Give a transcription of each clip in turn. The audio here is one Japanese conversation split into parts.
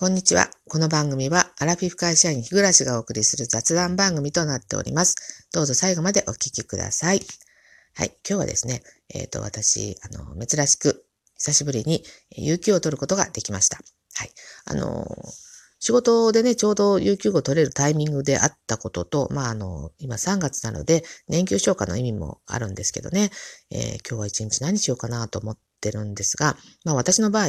こんにちは。この番組は、アラフィフ会社員日暮がお送りする雑談番組となっております。どうぞ最後までお聞きください。はい。今日はですね、えっ、ー、と、私、あの、珍しく、久しぶりに、有給を取ることができました。はい。あの、仕事でね、ちょうど有給を取れるタイミングであったことと、まあ、あの、今3月なので、年休消化の意味もあるんですけどね、えー、今日は一日何しようかなと思ってるんですが、まあ私の場合、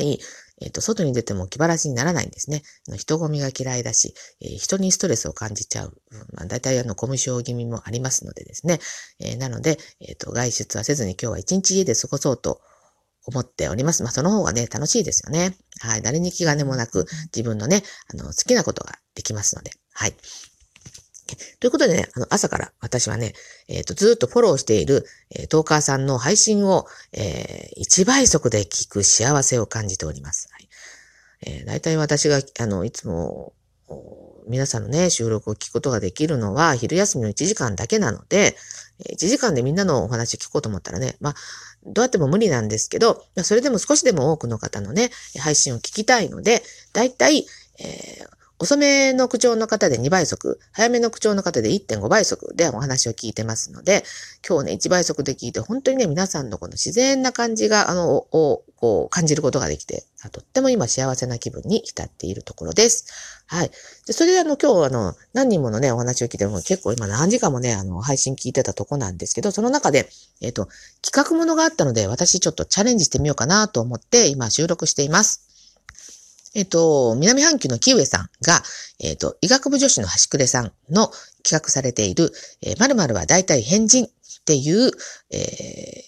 えっ、ー、と、外に出ても気晴らしにならないんですね。人混みが嫌いだし、えー、人にストレスを感じちゃう。まあ、大体あの、コミュ障気味もありますのでですね。えー、なので、えっ、と、外出はせずに今日は一日家で過ごそうと思っております。まあ、その方がね、楽しいですよね。はい。誰に気兼ねもなく、自分のね、あの、好きなことができますので。はい。ということでね、あの、朝から私はね、えっ、ー、と、ずっとフォローしている、えー、トーカーさんの配信を、えー、一倍速で聞く幸せを感じております。はい。えー、大体私が、あの、いつも、皆さんのね、収録を聞くことができるのは、昼休みの1時間だけなので、1時間でみんなのお話を聞こうと思ったらね、まあ、どうやっても無理なんですけど、それでも少しでも多くの方のね、配信を聞きたいので、大体、えー遅めの口調の方で2倍速、早めの口調の方で1.5倍速でお話を聞いてますので、今日ね、1倍速で聞いて、本当にね、皆さんのこの自然な感じが、あの、を、こう、感じることができて、とっても今幸せな気分に浸っているところです。はい。で、それであの、今日あの、何人ものね、お話を聞いても結構今何時間もね、あの、配信聞いてたとこなんですけど、その中で、えっ、ー、と、企画ものがあったので、私ちょっとチャレンジしてみようかなと思って、今収録しています。えっ、と、南半球の木上さんが、えっ、と、医学部女子の端くれさんの企画されている、えー、〇〇は大体変人っていう、えー、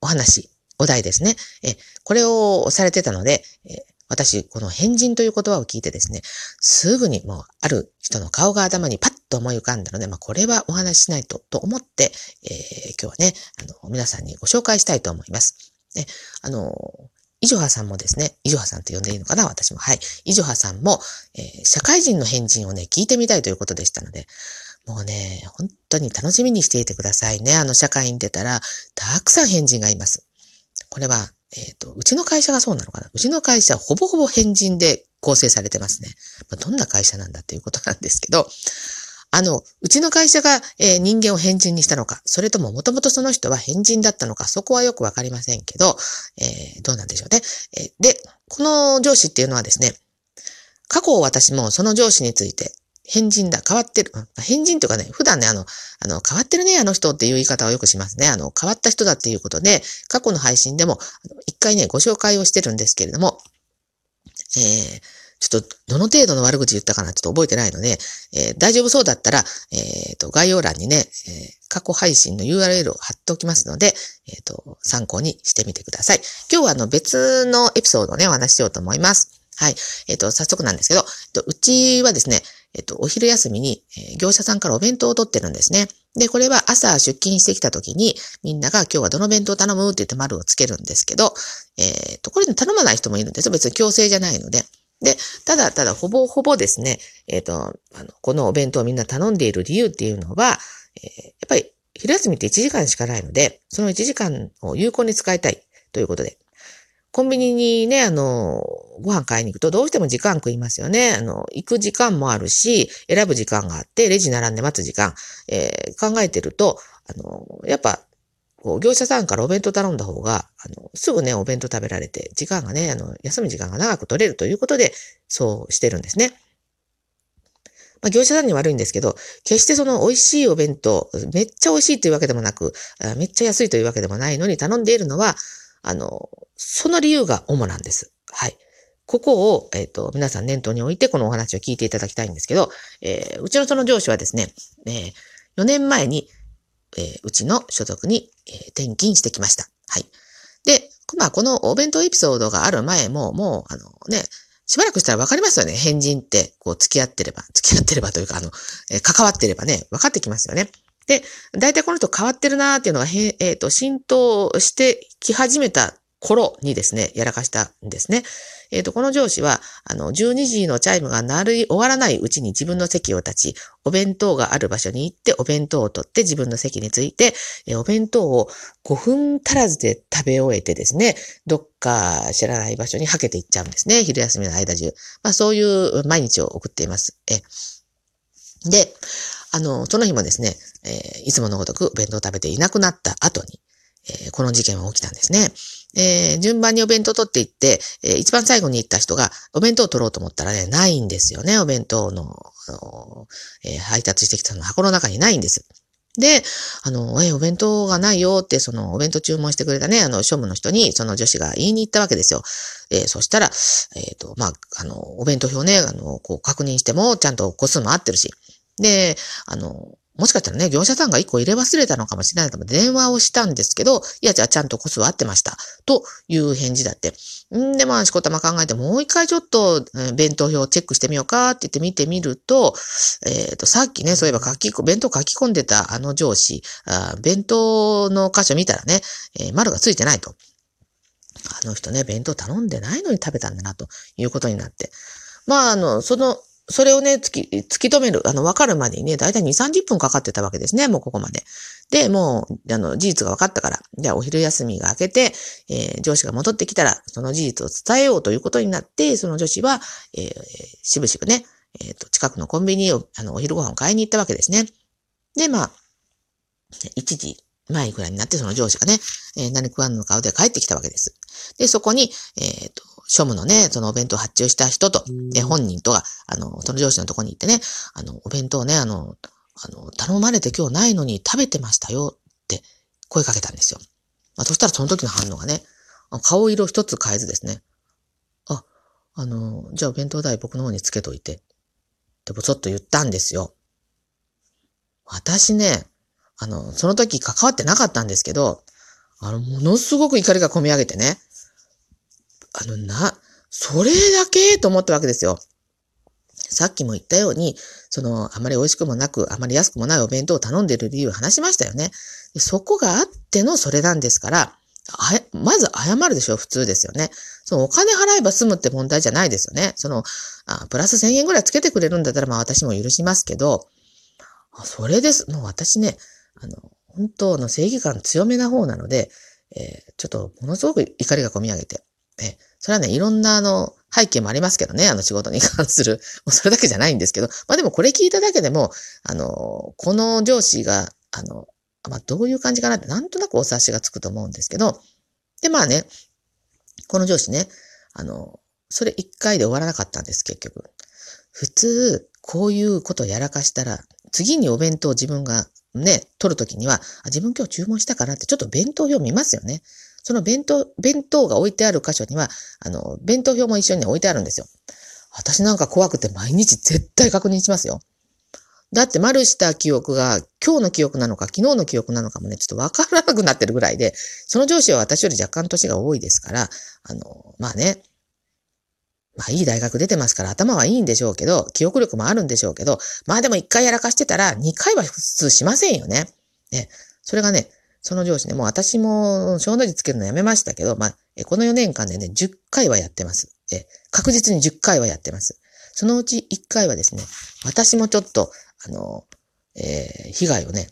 お話、お題ですね。えこれをされてたので、え私、この変人という言葉を聞いてですね、すぐにもうある人の顔が頭にパッと思い浮かんだので、まあ、これはお話ししないと、と思って、えー、今日はね、あの、皆さんにご紹介したいと思います。ね、あの、イジョハさんもですね、イジョハさんって呼んでいいのかな私も。はい。イジョハさんも、えー、社会人の変人をね、聞いてみたいということでしたので、もうね、本当に楽しみにしていてくださいね。あの、社会に出たら、たくさん変人がいます。これは、えっ、ー、と、うちの会社がそうなのかな？うちの会社、ほぼほぼ変人で構成されてますね。まあ、どんな会社なんだっていうことなんですけど、あの、うちの会社が、えー、人間を変人にしたのか、それとももともとその人は変人だったのか、そこはよくわかりませんけど、えー、どうなんでしょうね。えー、で、この上司っていうのはですね、過去私もその上司について、変人だ、変わってる。変人というかね、普段ね、あの、あの、変わってるね、あの人っていう言い方をよくしますね。あの、変わった人だっていうことで、過去の配信でも、一回ね、ご紹介をしてるんですけれども、えー、ちょっと、どの程度の悪口言ったかなちょっと覚えてないので、えー、大丈夫そうだったら、えっ、ー、と、概要欄にね、えー、過去配信の URL を貼っておきますので、えっ、と、参考にしてみてください。今日はあの、別のエピソードをね、お話ししようと思います。はい。えっ、と、早速なんですけど、とうちはですね、えっ、と、お昼休みに、え業者さんからお弁当を取ってるんですね。で、これは朝出勤してきた時に、みんなが今日はどの弁当頼むって言って丸をつけるんですけど、えっ、と、これ頼まない人もいるんですよ。別に強制じゃないので。で、ただただほぼほぼですね、えっ、ー、と、あの、このお弁当をみんな頼んでいる理由っていうのは、えー、やっぱり昼休みって1時間しかないので、その1時間を有効に使いたいということで、コンビニにね、あの、ご飯買いに行くとどうしても時間食いますよね。あの、行く時間もあるし、選ぶ時間があって、レジ並んで待つ時間、えー、考えてると、あの、やっぱ、業者さんからお弁当頼んだ方が、あの、すぐね、お弁当食べられて、時間がね、あの、休む時間が長く取れるということで、そうしてるんですね。まあ、業者さんに悪いんですけど、決してその美味しいお弁当、めっちゃ美味しいというわけでもなく、めっちゃ安いというわけでもないのに頼んでいるのは、あの、その理由が主なんです。はい。ここを、えっ、ー、と、皆さん念頭に置いてこのお話を聞いていただきたいんですけど、えー、うちのその上司はですね、えー、4年前にえ、うちの所属に、え、転勤してきました。はい。で、まあ、このお弁当エピソードがある前も、もう、あのね、しばらくしたらわかりますよね。変人って、こう、付き合ってれば、付き合ってればというか、あの、え、関わってればね、分かってきますよね。で、大体この人変わってるなーっていうのが、えっ、ー、と、浸透してき始めた頃にですね、やらかしたんですね。えっ、ー、と、この上司は、あの、12時のチャイムが鳴り終わらないうちに自分の席を立ち、お弁当がある場所に行って、お弁当を取って自分の席に着いて、え、お弁当を5分足らずで食べ終えてですね、どっか知らない場所にはけていっちゃうんですね。昼休みの間中。まあ、そういう毎日を送っています。えで、あの、その日もですね、えー、いつものごとく弁当を食べていなくなった後に、えー、この事件は起きたんですね。えー、順番にお弁当取っていって、えー、一番最後に行った人がお弁当を取ろうと思ったらね、ないんですよね。お弁当の、えー、配達してきたの箱の中にないんです。で、あの、え、お弁当がないよって、その、お弁当注文してくれたね、あの、庶務の人に、その女子が言いに行ったわけですよ。えー、そしたら、えっ、ー、と、まあ、あの、お弁当表ね、あの、こう、確認しても、ちゃんと個数も合ってるし。で、あの、もしかしたらね、業者さんが一個入れ忘れたのかもしれないと思って電話をしたんですけど、いや、じゃあちゃんと個数は合ってました。という返事だって。んで、まあ、しこたま考えて、もう一回ちょっと、弁当表をチェックしてみようかって言って見てみると、えっ、ー、と、さっきね、そういえば書き、弁当書き込んでたあの上司、あ弁当の箇所見たらね、えー、丸がついてないと。あの人ね、弁当頼んでないのに食べたんだな、ということになって。まあ、あの、その、それをね、突き、突き止める、あの、わかるまでにね、だいたい2、30分かかってたわけですね、もうここまで。で、もう、あの、事実が分かったから、じゃあお昼休みが明けて、えー、上司が戻ってきたら、その事実を伝えようということになって、その女子は、えー、しぶしぶね、えっ、ー、と、近くのコンビニを、あの、お昼ご飯を買いに行ったわけですね。で、まあ、1時前ぐらいになって、その上司がね、えー、何食わぬの顔で帰ってきたわけです。で、そこに、えっ、と、庶務のね、そのお弁当発注した人と、え本人とが、あの、その上司のとこに行ってね、あの、お弁当ね、あの、あの、頼まれて今日ないのに食べてましたよって声かけたんですよ。まあ、そしたらその時の反応がね、顔色一つ変えずですね、あ、あの、じゃあお弁当代僕の方につけといて、ってぼちょっと言ったんですよ。私ね、あの、その時関わってなかったんですけど、あの、ものすごく怒りが込み上げてね、あの、な、それだけと思ったわけですよ。さっきも言ったように、その、あまり美味しくもなく、あまり安くもないお弁当を頼んでる理由を話しましたよね。そこがあってのそれなんですから、あまず謝るでしょ普通ですよね。そのお金払えば済むって問題じゃないですよね。その、あプラス1000円ぐらいつけてくれるんだったら、まあ私も許しますけど、それです。もう私ね、あの、本当の正義感強めな方なので、えー、ちょっとものすごく怒りが込み上げて、え、それはね、いろんなあの、背景もありますけどね、あの仕事に関する。もうそれだけじゃないんですけど、まあでもこれ聞いただけでも、あの、この上司が、あの、まあどういう感じかなって、なんとなくお察しがつくと思うんですけど、で、まあね、この上司ね、あの、それ一回で終わらなかったんです、結局。普通、こういうことをやらかしたら、次にお弁当を自分がね、取るときには、自分今日注文したからってちょっと弁当表見ますよね。その弁当、弁当が置いてある箇所には、あの、弁当表も一緒に、置いてあるんですよ。私なんか怖くて毎日絶対確認しますよ。だって丸した記憶が今日の記憶なのか昨日の記憶なのかもね、ちょっとわからなくなってるぐらいで、その上司は私より若干年が多いですから、あの、まあね、まあいい大学出てますから頭はいいんでしょうけど、記憶力もあるんでしょうけど、まあでも一回やらかしてたら二回は普通しませんよね。ね。それがね、その上司ね、もう私も小の字つけるのやめましたけど、まあ、この4年間でね、10回はやってます。え確実に10回はやってます。そのうち1回はですね、私もちょっと、あの、えー、被害をね、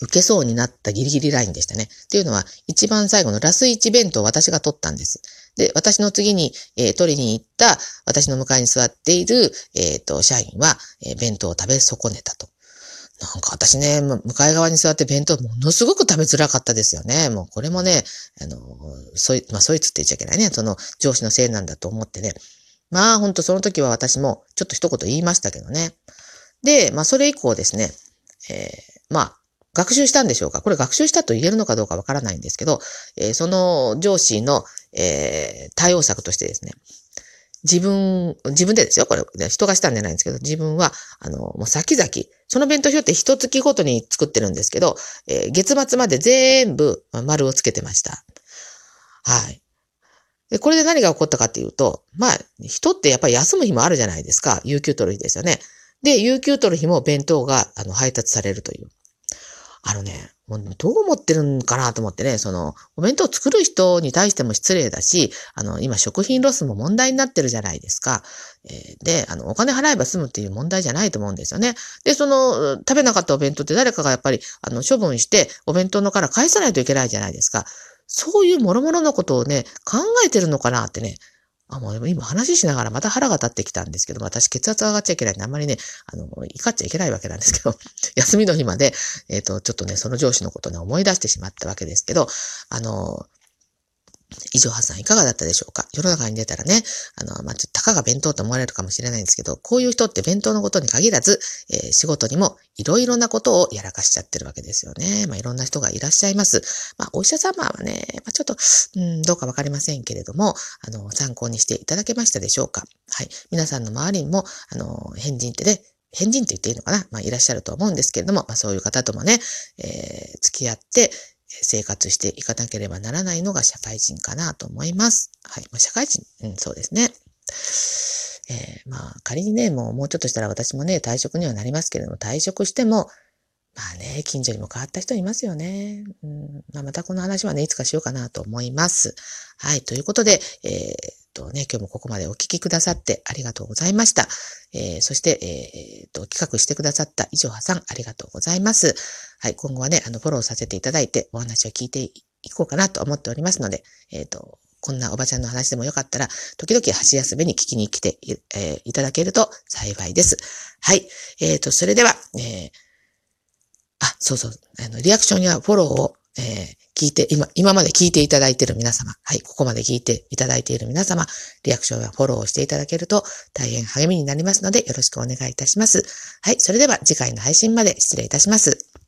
受けそうになったギリギリラインでしたね。っていうのは、一番最後のラス1弁当を私が取ったんです。で、私の次に、えー、取りに行った私の向かいに座っている、えっ、ー、と、社員は、えー、弁当を食べ損ねたと。なんか私ね、向かい側に座って弁当ものすごく食べづらかったですよね。もうこれもね、あの、そい、まあそいつって言っちゃいけないね。その上司のせいなんだと思ってね。まあほんとその時は私もちょっと一言言いましたけどね。で、まあそれ以降ですね、えー、まあ学習したんでしょうかこれ学習したと言えるのかどうかわからないんですけど、えー、その上司の、えー、対応策としてですね、自分、自分でですよ、これ。人がしたんじゃないんですけど、自分は、あの、もう先々、その弁当表って一月ごとに作ってるんですけど、えー、月末まで全部丸をつけてました。はい。で、これで何が起こったかっていうと、まあ、人ってやっぱり休む日もあるじゃないですか。有給取る日ですよね。で、有給取る日も弁当が、あの、配達されるという。あのね、もうどう思ってるんかなと思ってね、その、お弁当作る人に対しても失礼だし、あの、今食品ロスも問題になってるじゃないですか。えー、で、あの、お金払えば済むっていう問題じゃないと思うんですよね。で、その、食べなかったお弁当って誰かがやっぱり、あの、処分して、お弁当のから返さないといけないじゃないですか。そういう諸々のことをね、考えてるのかなってね、あ、もうでも今話しながらまた腹が立ってきたんですけど、私血圧上がっちゃいけないんで、あんまりね、あの、怒っちゃいけないわけなんですけど、休みの日まで、えっ、ー、と、ちょっとね、その上司のことね、思い出してしまったわけですけど、あの、以上はさんいかがだったでしょうか？世の中に出たらね、あの、まあ、ちょっとたかが弁当と思われるかもしれないんですけど、こういう人って弁当のことに限らず、えー、仕事にもいろいろなことをやらかしちゃってるわけですよね。まあ、いろんな人がいらっしゃいます。まあ、お医者様はね、まあ、ちょっと、うん、どうかわかりませんけれども、あの、参考にしていただけましたでしょうか？はい。皆さんの周りにも、あの、変人ってね、変人って言っていいのかな？まあ、いらっしゃると思うんですけれども、まあ、そういう方ともね、えー、付き合って、生活していかなければならないのが社会人かなと思います。はい。まあ、社会人、うん、そうですね。えー、まあ、仮にね、もうもうちょっとしたら私もね、退職にはなりますけれども、退職しても、まあね、近所にも変わった人いますよね。うんまあ、またこの話はね、いつかしようかなと思います。はい。ということで、えー、とね、今日もここまでお聞きくださってありがとうございました。えー、そして、えー、と、企画してくださった以上はさん、ありがとうございます。はい。今後はね、あの、フォローさせていただいて、お話を聞いていこうかなと思っておりますので、えっ、ー、と、こんなおばちゃんの話でもよかったら、時々箸休めに聞きに来てい,、えー、いただけると幸いです。はい。えっ、ー、と、それでは、えー、あ、そうそう、あの、リアクションやフォローを、えー、聞いて、今、今まで聞いていただいている皆様、はい、ここまで聞いていただいている皆様、リアクションやフォローをしていただけると大変励みになりますので、よろしくお願いいたします。はい、それでは次回の配信まで失礼いたします。